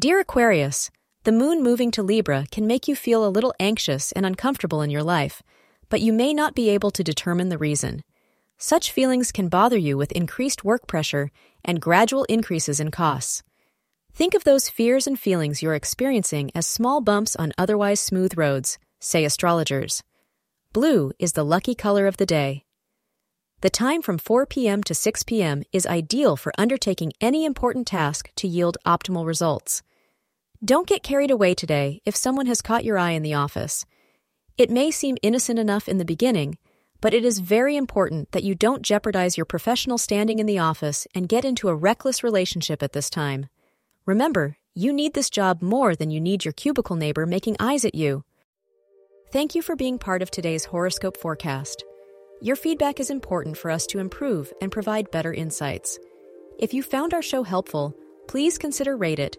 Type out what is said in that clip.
Dear Aquarius, the moon moving to Libra can make you feel a little anxious and uncomfortable in your life, but you may not be able to determine the reason. Such feelings can bother you with increased work pressure and gradual increases in costs. Think of those fears and feelings you're experiencing as small bumps on otherwise smooth roads, say astrologers. Blue is the lucky color of the day. The time from 4 p.m. to 6 p.m. is ideal for undertaking any important task to yield optimal results. Don't get carried away today if someone has caught your eye in the office. It may seem innocent enough in the beginning, but it is very important that you don't jeopardize your professional standing in the office and get into a reckless relationship at this time. Remember, you need this job more than you need your cubicle neighbor making eyes at you. Thank you for being part of today's horoscope forecast. Your feedback is important for us to improve and provide better insights. If you found our show helpful, please consider rate it.